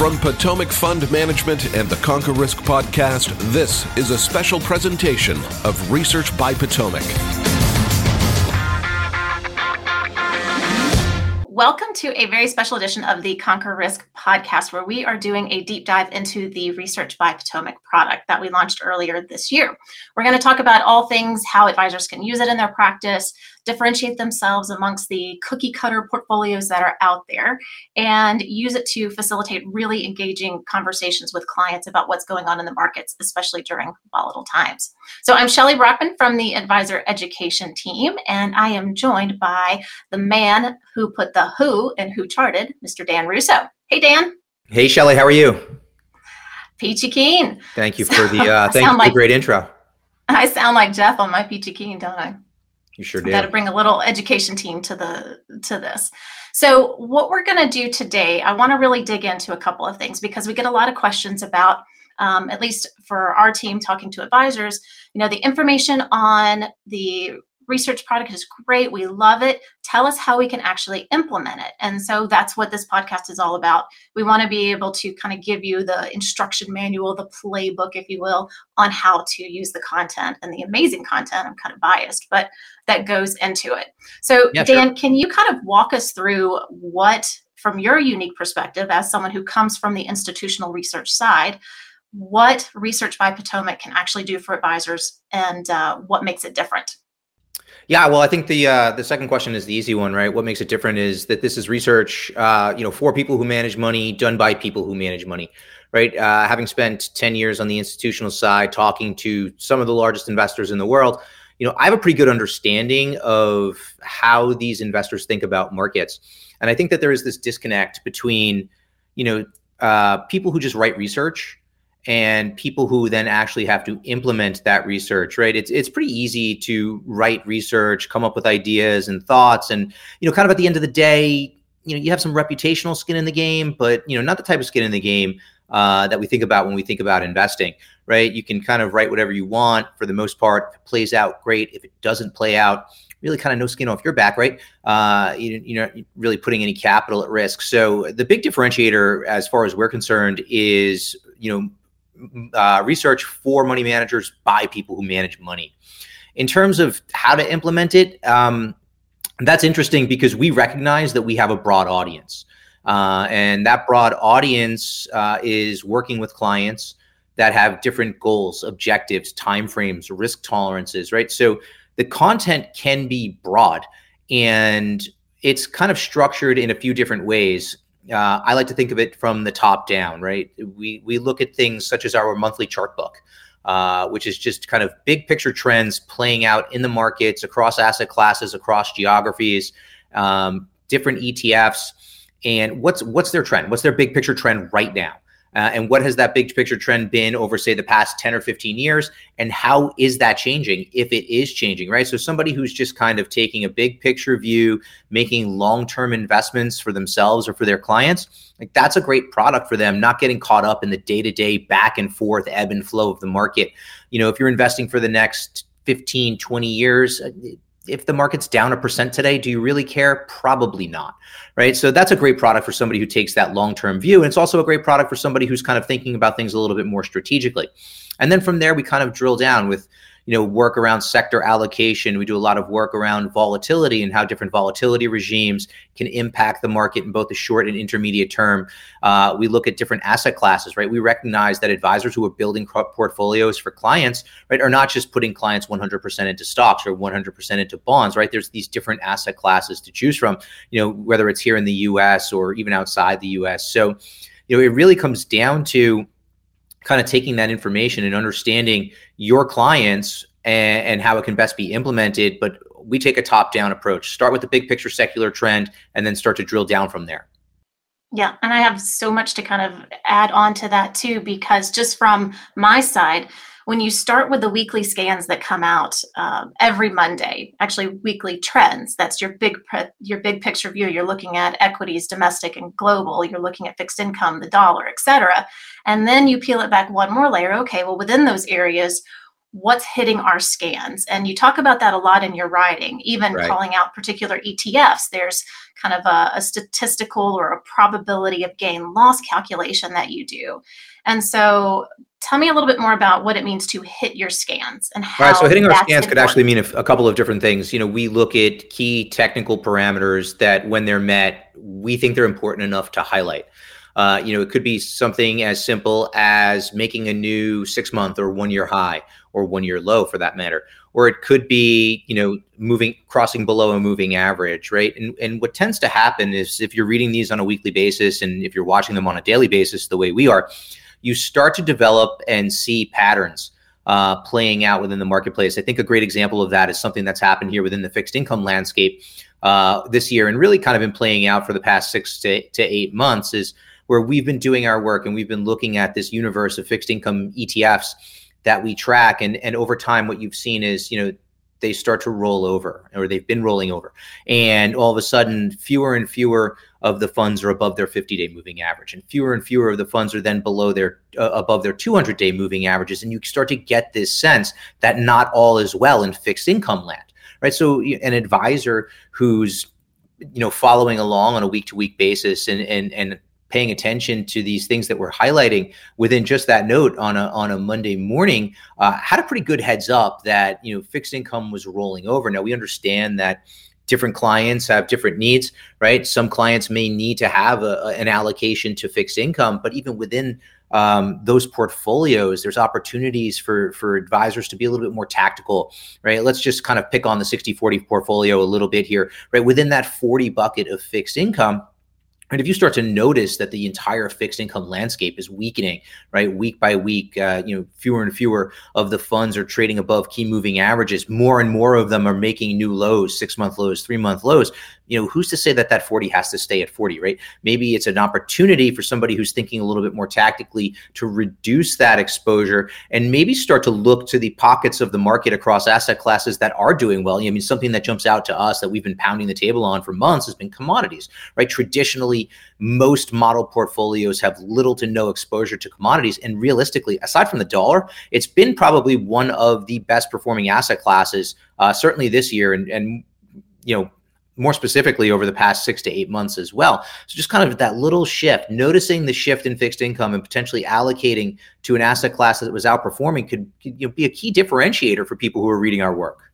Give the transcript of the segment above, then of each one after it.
From Potomac Fund Management and the Conquer Risk podcast, this is a special presentation of Research by Potomac. Welcome to a very special edition of the Conquer Risk podcast, where we are doing a deep dive into the Research by Potomac product that we launched earlier this year. We're going to talk about all things how advisors can use it in their practice, differentiate themselves amongst the cookie cutter portfolios that are out there, and use it to facilitate really engaging conversations with clients about what's going on in the markets, especially during volatile times. So I'm Shelly Brockman from the Advisor Education team, and I am joined by the man who put the who and who charted, Mr. Dan Russo. Hey, Dan. Hey, Shelly, how are you? Peachy Keen. Thank you for the uh, thank you for like, the great intro. I sound like Jeff on my Peachy Keen, don't I? You sure do. Got to bring a little education team to the to this. So what we're going to do today, I want to really dig into a couple of things because we get a lot of questions about, um, at least for our team talking to advisors, you know, the information on the research product is great. We love it. Tell us how we can actually implement it. And so that's what this podcast is all about. We want to be able to kind of give you the instruction manual, the playbook, if you will, on how to use the content and the amazing content. I'm kind of biased, but that goes into it. So, yeah, Dan, sure. can you kind of walk us through what, from your unique perspective, as someone who comes from the institutional research side, what Research by Potomac can actually do for advisors and uh, what makes it different? Yeah, well, I think the uh, the second question is the easy one, right? What makes it different is that this is research, uh, you know, for people who manage money, done by people who manage money, right? Uh, having spent ten years on the institutional side, talking to some of the largest investors in the world, you know, I have a pretty good understanding of how these investors think about markets, and I think that there is this disconnect between, you know, uh, people who just write research and people who then actually have to implement that research right it's it's pretty easy to write research come up with ideas and thoughts and you know kind of at the end of the day you know you have some reputational skin in the game but you know not the type of skin in the game uh, that we think about when we think about investing right you can kind of write whatever you want for the most part if it plays out great if it doesn't play out really kind of no skin off your back, right? Uh, you, you're not really putting any capital at risk. So the big differentiator, as far as we're concerned, is you know uh, research for money managers by people who manage money. In terms of how to implement it, um, that's interesting because we recognize that we have a broad audience. Uh, and that broad audience uh, is working with clients that have different goals, objectives, timeframes, risk tolerances, right? So the content can be broad and it's kind of structured in a few different ways uh, I like to think of it from the top down, right? We we look at things such as our monthly chart book, uh, which is just kind of big picture trends playing out in the markets across asset classes, across geographies, um, different ETFs, and what's what's their trend? What's their big picture trend right now? Uh, and what has that big picture trend been over, say, the past 10 or 15 years? And how is that changing if it is changing, right? So, somebody who's just kind of taking a big picture view, making long term investments for themselves or for their clients, like that's a great product for them, not getting caught up in the day to day back and forth ebb and flow of the market. You know, if you're investing for the next 15, 20 years, uh, if the market's down a percent today, do you really care? Probably not. Right. So that's a great product for somebody who takes that long term view. And it's also a great product for somebody who's kind of thinking about things a little bit more strategically. And then from there, we kind of drill down with you know work around sector allocation. We do a lot of work around volatility and how different volatility regimes can impact the market in both the short and intermediate term. Uh, we look at different asset classes right? We recognize that advisors who are building portfolios for clients right are not just putting clients 100% into stocks or 100% into bonds right? There's these different asset classes to choose from you know whether it's here in the us or even outside the us so you know it really comes down to kind of taking that information and understanding your clients and, and how it can best be implemented. But we take a top down approach, start with the big picture secular trend, and then start to drill down from there. Yeah, and I have so much to kind of add on to that too, because just from my side, when you start with the weekly scans that come out um, every Monday, actually weekly trends, that's your big pre- your big picture view. You're looking at equities, domestic and global. You're looking at fixed income, the dollar, et cetera. And then you peel it back one more layer. Okay, well within those areas, what's hitting our scans. And you talk about that a lot in your writing even right. calling out particular etfs there's kind of a, a, statistical or a probability of gain loss calculation that you do. And so tell me a little bit more about what it means to hit your scans and how All right, so hitting our scans important. could actually mean a, a couple of different things. You know we look at key technical parameters that when they're met we think they're important enough to highlight uh, you know, it could be something as simple as making a new six month or one year high or one year low for that matter. Or it could be, you know, moving, crossing below a moving average, right? And, and what tends to happen is if you're reading these on a weekly basis and if you're watching them on a daily basis, the way we are, you start to develop and see patterns uh, playing out within the marketplace. I think a great example of that is something that's happened here within the fixed income landscape uh, this year and really kind of been playing out for the past six to, to eight months is where we've been doing our work and we've been looking at this universe of fixed income ETFs that we track. And, and over time, what you've seen is, you know, they start to roll over or they've been rolling over. And all of a sudden, fewer and fewer of the funds are above their 50 day moving average and fewer and fewer of the funds are then below their uh, above their 200 day moving averages and you start to get this sense that not all is well in fixed income land right so an advisor who's you know following along on a week to week basis and and and paying attention to these things that we're highlighting within just that note on a on a Monday morning uh, had a pretty good heads up that you know fixed income was rolling over. Now we understand that different clients have different needs, right? Some clients may need to have a, an allocation to fixed income, but even within um, those portfolios, there's opportunities for for advisors to be a little bit more tactical, right? Let's just kind of pick on the 60-40 portfolio a little bit here, right? Within that 40 bucket of fixed income, and if you start to notice that the entire fixed income landscape is weakening, right, week by week, uh, you know, fewer and fewer of the funds are trading above key moving averages. More and more of them are making new lows, six month lows, three month lows you know, who's to say that that 40 has to stay at 40, right? Maybe it's an opportunity for somebody who's thinking a little bit more tactically to reduce that exposure and maybe start to look to the pockets of the market across asset classes that are doing well. I mean, something that jumps out to us that we've been pounding the table on for months has been commodities, right? Traditionally, most model portfolios have little to no exposure to commodities. And realistically, aside from the dollar, it's been probably one of the best performing asset classes, uh, certainly this year. And, and you know, more specifically over the past six to eight months as well. So just kind of that little shift, noticing the shift in fixed income and potentially allocating to an asset class that was outperforming could, could you know, be a key differentiator for people who are reading our work.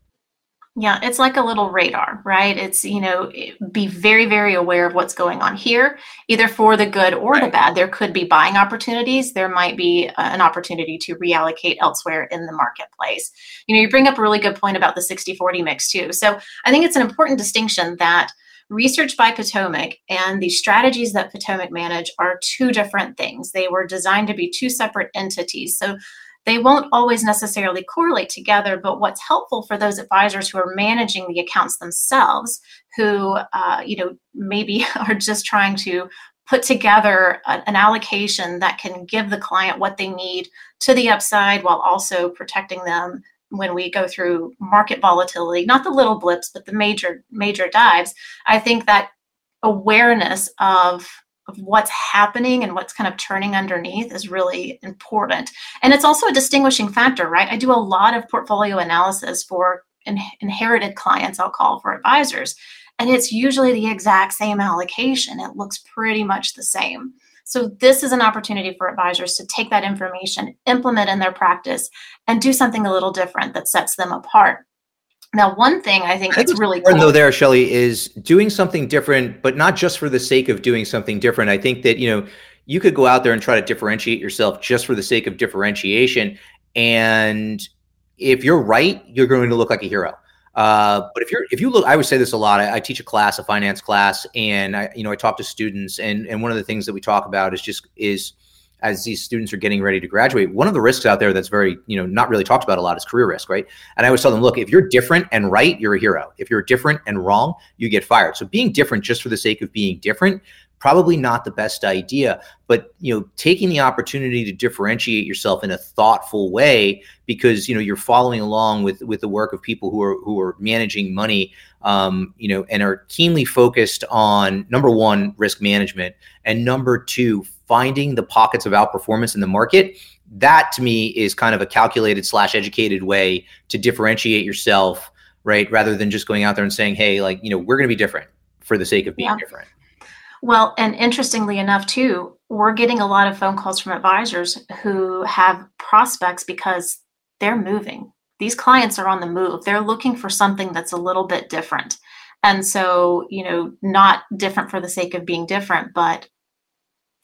Yeah, it's like a little radar, right? It's, you know, be very, very aware of what's going on here, either for the good or right. the bad. There could be buying opportunities. There might be uh, an opportunity to reallocate elsewhere in the marketplace. You know, you bring up a really good point about the 60 40 mix, too. So I think it's an important distinction that research by Potomac and the strategies that Potomac manage are two different things. They were designed to be two separate entities. So they won't always necessarily correlate together, but what's helpful for those advisors who are managing the accounts themselves, who, uh, you know, maybe are just trying to put together an allocation that can give the client what they need to the upside while also protecting them when we go through market volatility not the little blips but the major major dives. I think that awareness of of what's happening and what's kind of turning underneath is really important. And it's also a distinguishing factor, right? I do a lot of portfolio analysis for in- inherited clients, I'll call for advisors, and it's usually the exact same allocation. It looks pretty much the same. So, this is an opportunity for advisors to take that information, implement in their practice, and do something a little different that sets them apart. Now, one thing I think that's really important cool. though there, Shelly, is doing something different, but not just for the sake of doing something different. I think that, you know, you could go out there and try to differentiate yourself just for the sake of differentiation. And if you're right, you're going to look like a hero. Uh, but if you're if you look, I would say this a lot. I, I, teach a class, a finance class, and I you know I talk to students, and and one of the things that we talk about is just is as these students are getting ready to graduate, one of the risks out there that's very, you know, not really talked about a lot is career risk, right? And I always tell them, look, if you're different and right, you're a hero. If you're different and wrong, you get fired. So being different just for the sake of being different, probably not the best idea. But you know, taking the opportunity to differentiate yourself in a thoughtful way, because you know you're following along with with the work of people who are who are managing money, um, you know, and are keenly focused on number one, risk management, and number two, finding the pockets of outperformance in the market. That to me is kind of a calculated slash educated way to differentiate yourself, right? Rather than just going out there and saying, hey, like, you know, we're going to be different for the sake of being yeah. different. Well, and interestingly enough, too, we're getting a lot of phone calls from advisors who have prospects because they're moving. These clients are on the move. They're looking for something that's a little bit different. And so, you know, not different for the sake of being different, but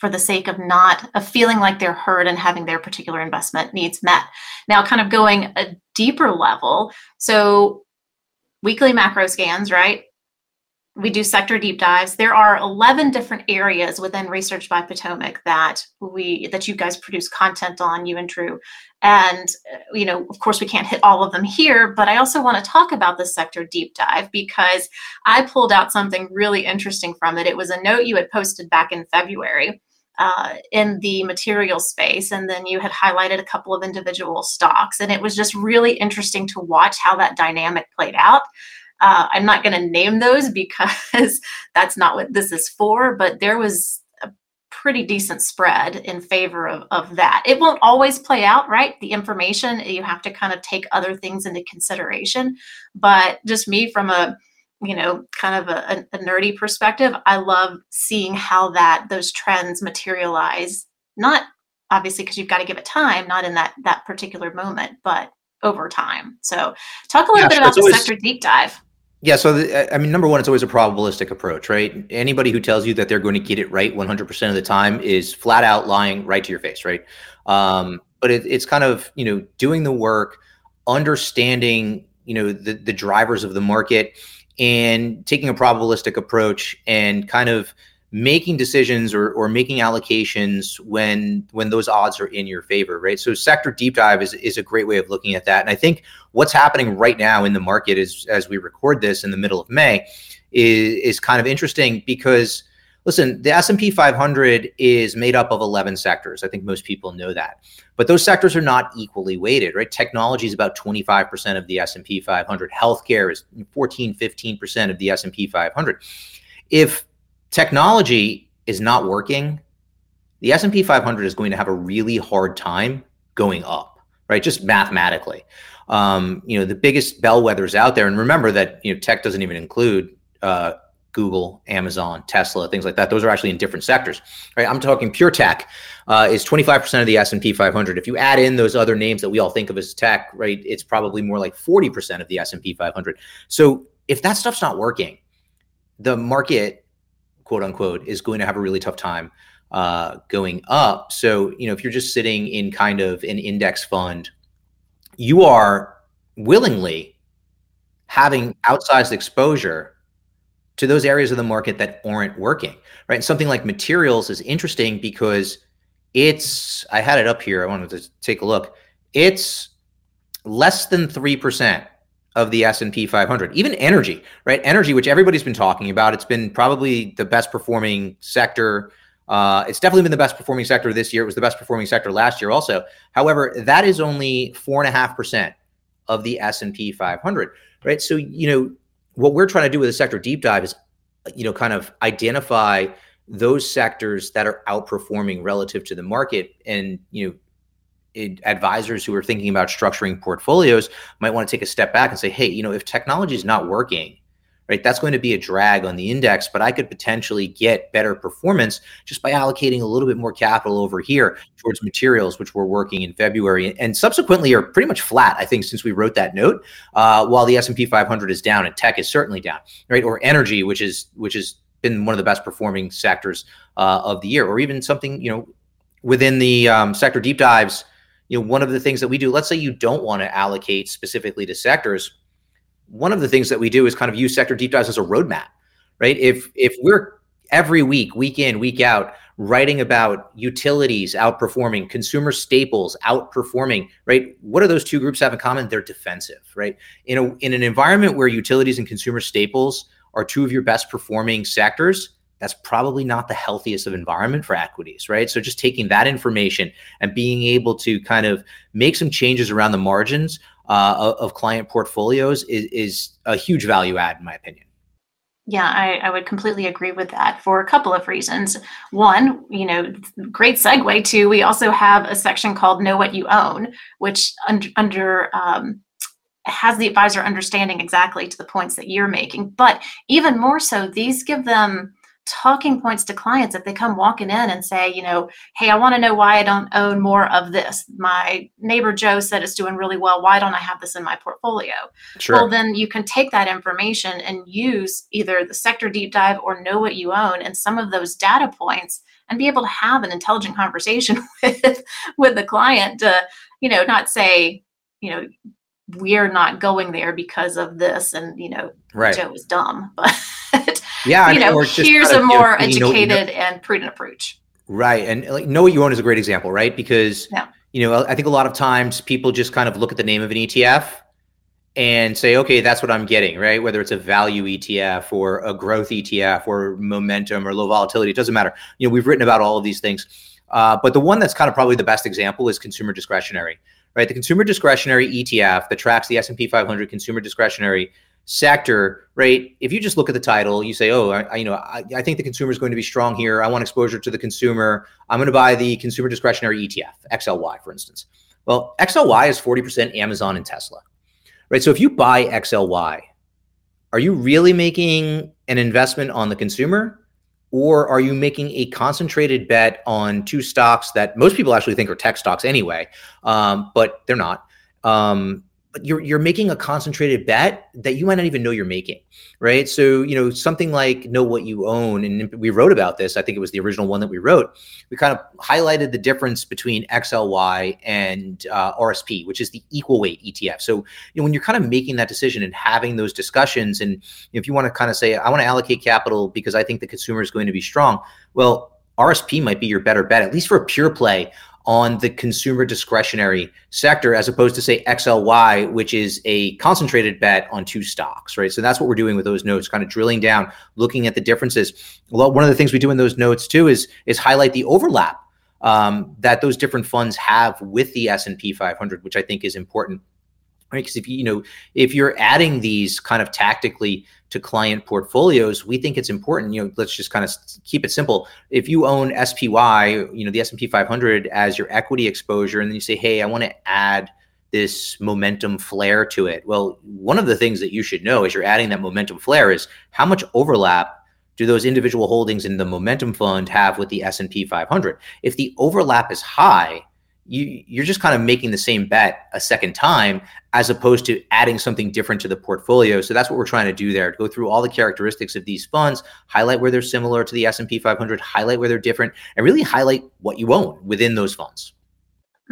for the sake of not of feeling like they're heard and having their particular investment needs met. Now, kind of going a deeper level. So, weekly macro scans, right? we do sector deep dives there are 11 different areas within research by potomac that we that you guys produce content on you and drew and uh, you know of course we can't hit all of them here but i also want to talk about the sector deep dive because i pulled out something really interesting from it it was a note you had posted back in february uh, in the material space and then you had highlighted a couple of individual stocks and it was just really interesting to watch how that dynamic played out uh, I'm not going to name those because that's not what this is for, but there was a pretty decent spread in favor of, of that. It won't always play out, right? The information, you have to kind of take other things into consideration. But just me from a you know kind of a, a nerdy perspective i love seeing how that those trends materialize not obviously because you've got to give it time not in that that particular moment but over time so talk a little yeah, bit about the always, sector deep dive yeah, so the, I mean, number one, it's always a probabilistic approach, right? Anybody who tells you that they're going to get it right 100% of the time is flat out lying right to your face, right? Um, but it, it's kind of you know doing the work, understanding you know the the drivers of the market, and taking a probabilistic approach and kind of making decisions or, or making allocations when when those odds are in your favor right? So sector deep dive is, is a great way of looking at that. And i think what's happening right now in the market is as we record this in the middle of may is, is kind of interesting because listen the s&p 500 is made up of 11 sectors. I think most people know that. But those sectors are not equally weighted right? Technology is about 25% of the s&p 500 healthcare is 14 15% of the s&p 500 if technology is not working, the S&P 500 is going to have a really hard time going up, right? Just mathematically. Um, you know, the biggest bellwethers out there, and remember that you know tech doesn't even include uh, Google, Amazon, Tesla, things like that. Those are actually in different sectors, right? I'm talking pure tech uh, is 25% of the S&P 500. If you add in those other names that we all think of as tech, right, it's probably more like 40% of the S&P 500. So if that stuff's not working, the market quote unquote, is going to have a really tough time uh, going up. So, you know, if you're just sitting in kind of an index fund, you are willingly having outsized exposure to those areas of the market that aren't working, right? And something like materials is interesting because it's, I had it up here. I wanted to take a look. It's less than 3% of the S&P 500 even energy right energy which everybody's been talking about it's been probably the best performing sector uh, it's definitely been the best performing sector this year it was the best performing sector last year also however that is only four and a half percent of the S&P 500 right so you know what we're trying to do with the sector deep dive is you know kind of identify those sectors that are outperforming relative to the market. And you know advisors who are thinking about structuring portfolios might want to take a step back and say, hey, you know, if technology is not working, right, that's going to be a drag on the index, but I could potentially get better performance just by allocating a little bit more capital over here towards materials, which we're working in February and subsequently are pretty much flat, I think, since we wrote that note, uh, while the S&P 500 is down and tech is certainly down, right, or energy, which is which has been one of the best performing sectors uh, of the year, or even something, you know, within the um, sector deep dives you know, one of the things that we do, let's say you don't want to allocate specifically to sectors. One of the things that we do is kind of use sector deep dives as a roadmap, right? If if we're every week, week in, week out, writing about utilities outperforming, consumer staples outperforming, right? What do those two groups have in common? They're defensive, right? In a in an environment where utilities and consumer staples are two of your best performing sectors, that's probably not the healthiest of environment for equities, right? So just taking that information and being able to kind of make some changes around the margins uh, of, client portfolios is, is a huge value add, in my opinion. Yeah, I, I, would completely agree with that for a couple of reasons. One, you know, great segue to we also have a section called Know What You Own, which under, under um, has the advisor understanding exactly to the points that you're making. But even more so, these give them talking points to clients if they come walking in and say, you know, hey, I want to know why I don't own more of this. My neighbor Joe said it's doing really well. Why don't I have this in my portfolio? Sure. Well, then you can take that information and use either the sector deep dive or know what you own and some of those data points and be able to have an intelligent conversation with with the client to, you know, not say, you know, we're not going there because of this and you know right. joe is dumb but yeah you know here's a more educated you know, and prudent approach. Right and like know what you own is a great example right? Because yeah. you know i think a lot of times people just kind of look at the name of an etf and say okay that's what i'm getting right? Whether it's a value etf or a growth etf or momentum or low volatility it doesn't matter. You know we've written about all of these things. Uh, but the one that's kind of probably the best example is consumer discretionary right? The consumer discretionary ETF that tracks the S&P 500 consumer discretionary sector, right? If you just look at the title, you say, "Oh, I, you know, I, I think the consumer is going to be strong here. I want exposure to the consumer. I'm going to buy the consumer discretionary ETF, XLY, for instance." Well, XLY is 40% Amazon and Tesla, right? So if you buy XLY, are you really making an investment on the consumer or are you making a concentrated bet on two stocks that most people actually think are tech stocks anyway, um, but they're not? Um, but you're you're making a concentrated bet that you might not even know you're making, right? So you know something like know what you own, and we wrote about this. I think it was the original one that we wrote. We kind of highlighted the difference between XLY and uh, RSP, which is the equal weight ETF. So you know when you're kind of making that decision and having those discussions, and if you want to kind of say, I want to allocate capital because I think the consumer is going to be strong. Well, RSP might be your better bet, at least for a pure play on the consumer discretionary sector as opposed to say XLY, which is a concentrated bet on two stocks, right? So that's what we're doing with those notes, kind of drilling down, looking at the differences. Well, one of the things we do in those notes too is is highlight the overlap um, that those different funds have with the S&P 500, which I think is important right? Because if you, know, if you're adding these kind of tactically to client portfolios, we think it's important. You know, let's just kind of keep it simple. If you own SPY, you know, the S&P 500 as your equity exposure, and then you say, hey, I want to add this momentum flair to it. Well, one of the things that you should know as you're adding that momentum flair is how much overlap do those individual holdings in the momentum fund have with the S&P 500? If the overlap is high, you you're just kind of making the same bet a second time as opposed to adding something different to the portfolio. So that's what we're trying to do there go through all the characteristics of these funds highlight where they're similar to the s&p 500 highlight where they're different and really highlight what you own within those funds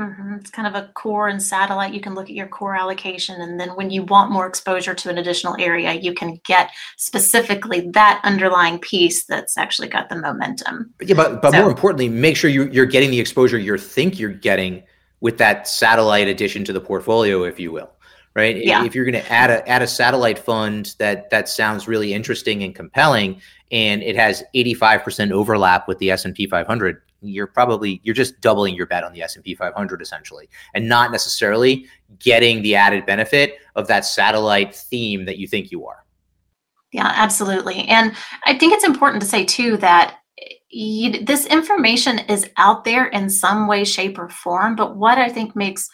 Mm-hmm. It's kind of a core and satellite. You can look at your core allocation, and then when you want more exposure to an additional area, you can get specifically that underlying piece that's actually got the momentum. Yeah, but but so, more importantly, make sure you, you're getting the exposure you think you're getting with that satellite addition to the portfolio, if you will. Right. Yeah. If you're going to add a add a satellite fund that that sounds really interesting and compelling, and it has 85% overlap with the S&P 500 you're probably you're just doubling your bet on the S&P 500 essentially and not necessarily getting the added benefit of that satellite theme that you think you are. Yeah, absolutely. And I think it's important to say too that you, this information is out there in some way shape or form, but what I think makes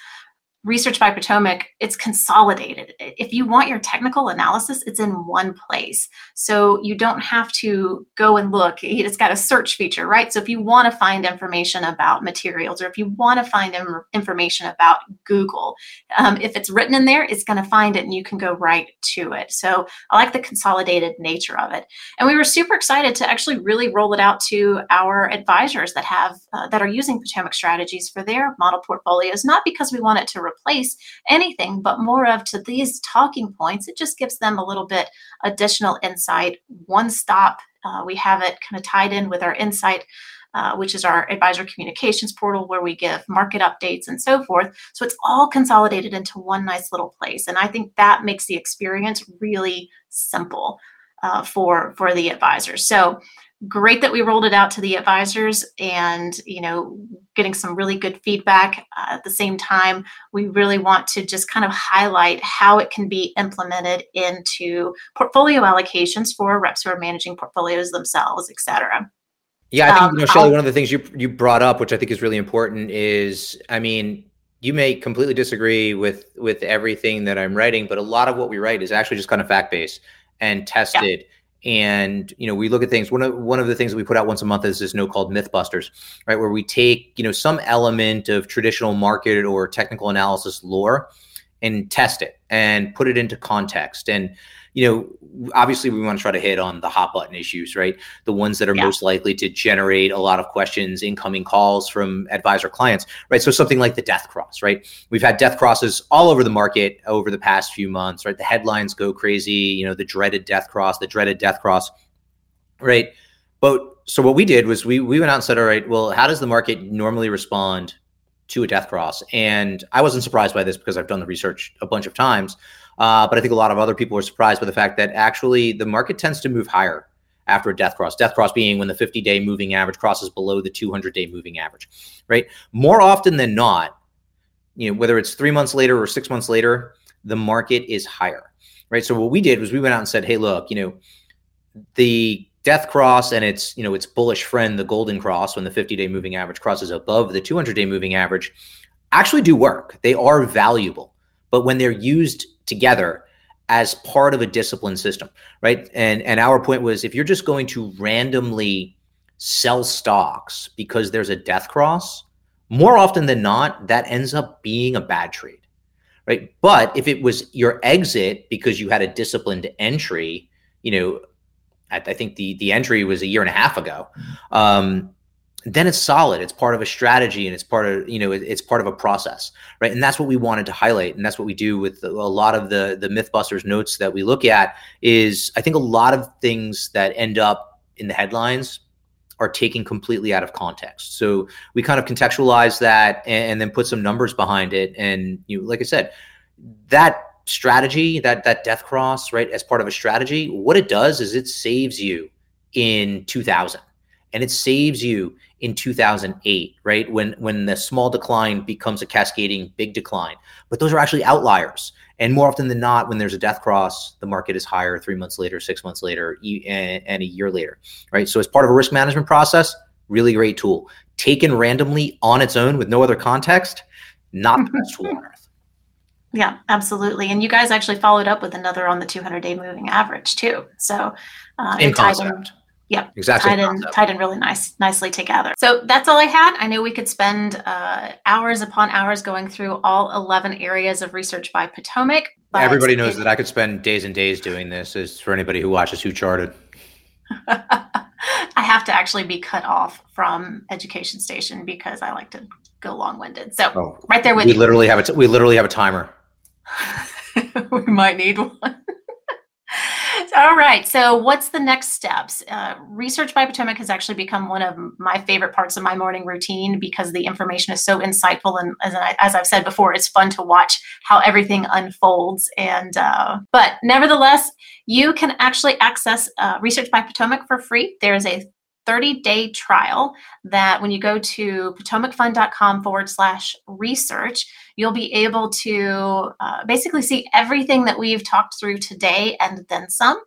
Research by Potomac, it's consolidated. If you want your technical analysis, it's in one place. So you don't have to go and look. It's got a search feature, right? So if you want to find information about materials or if you want to find information about Google, um, if it's written in there, it's going to find it and you can go right to it. So I like the consolidated nature of it. And we were super excited to actually really roll it out to our advisors that have uh, that are using Potomac strategies for their model portfolios, not because we want it to replace anything, but more of to these talking points. It just gives them a little bit additional insight, one stop. Uh, we have it kind of tied in with our insight. Uh, which is our advisor communications portal where we give market updates and so forth. So it's all consolidated into one nice little place. And I think that makes the experience really simple uh, for, for the advisors. So great that we rolled it out to the advisors and you know getting some really good feedback. Uh, at the same time we really want to just kind of highlight how it can be implemented into portfolio allocations for reps who are managing portfolios themselves et cetera. Yeah i think um, you know shelly one of the things you you brought up which i think is really important is i mean you may completely disagree with with everything that i'm writing but a lot of what we write is actually just kind of fact based and tested yeah and you know we look at things one of one of the things that we put out once a month is this note called mythbusters right? Where we take you know some element of traditional market or technical analysis lore and test it and put it into context. And you know, obviously we want to try to hit on the hot button issues, right? The ones that are yeah. most likely to generate a lot of questions, incoming calls from advisor clients, right? So something like the death cross, right? We've had death crosses all over the market over the past few months, right? The headlines go crazy, you know, the dreaded death cross, the dreaded death cross, right? But so what we did was we we went out and said, all right, well, how does the market normally respond to a death cross? And I wasn't surprised by this because I've done the research a bunch of times. Uh, but I think a lot of other people are surprised by the fact that actually the market tends to move higher after a death cross. Death cross being when the 50 day moving average crosses below the 200 day moving average, right? More often than not, you know, whether it's three months later or six months later, the market is higher, right? So what we did was we went out and said, hey, look, you know, the death cross and its you know its bullish friend the golden cross when the 50 day moving average crosses above the 200 day moving average actually do work they are valuable but when they're used together as part of a discipline system, right? And and our point was if you're just going to randomly sell stocks because there's a death cross, more often than not, that ends up being a bad trade. Right. But if it was your exit because you had a disciplined entry, you know, I, I think the the entry was a year and a half ago. Um, then it's solid. It's part of a strategy and it's part of you know it, it's part of a process right? And that's what we wanted to highlight. And that's what we do with a lot of the the mythbusters notes that we look at is i think a lot of things that end up in the headlines are taken completely out of context. So we kind of contextualize that and, and then put some numbers behind it. And you know, like i said that strategy that that death cross right as part of a strategy what it does is it saves you in 2000 and it saves you in 2008 right? When when the small decline becomes a cascading big decline. But those are actually outliers. And more often than not when there's a death cross the market is higher 3 months later 6 months later and a year later right? So as part of a risk management process really great tool. Taken randomly on its own with no other context not the best tool on earth. Yeah absolutely. And you guys actually followed up with another on the 200 day moving average too. So uh, in concept Yep. Exactly. Tied in, tied in really nice, nicely together. So that's all I had. I know we could spend uh, hours upon hours going through all 11 areas of research by Potomac. Everybody knows it, that I could spend days and days doing this. Is for anybody who watches Who Charted. I have to actually be cut off from Education Station because I like to go long-winded. So oh, right there with we you. literally have a t- we literally have a timer. we might need one. All right. So, what's the next steps? Uh, Research by Potomac has actually become one of my favorite parts of my morning routine because the information is so insightful, and as, I, as I've said before, it's fun to watch how everything unfolds. And uh, but nevertheless, you can actually access uh, Research by Potomac for free. There is a 30 day trial that when you go to potomacfund.com forward slash research, you'll be able to uh, basically see everything that we've talked through today and then some.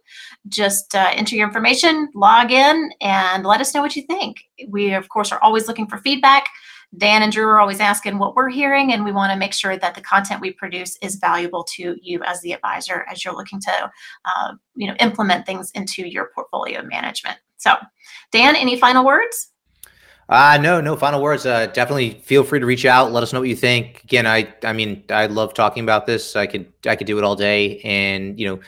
Just uh, enter your information, log in, and let us know what you think. We, of course, are always looking for feedback. Dan and Drew are always asking what we're hearing, and we want to make sure that the content we produce is valuable to you as the advisor as you're looking to, uh, you know, implement things into your portfolio management. So, Dan, any final words? Uh, no, no final words. Uh, definitely feel free to reach out. Let us know what you think. Again, I, I mean, I love talking about this. I could, I could do it all day, and you know,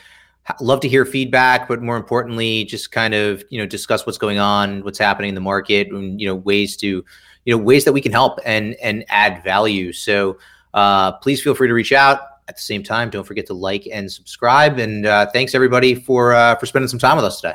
love to hear feedback. But more importantly, just kind of, you know, discuss what's going on, what's happening in the market, and you know, ways to, you know, ways that we can help and and add value. So, uh, please feel free to reach out. At the same time, don't forget to like and subscribe. And uh, thanks everybody for uh, for spending some time with us today.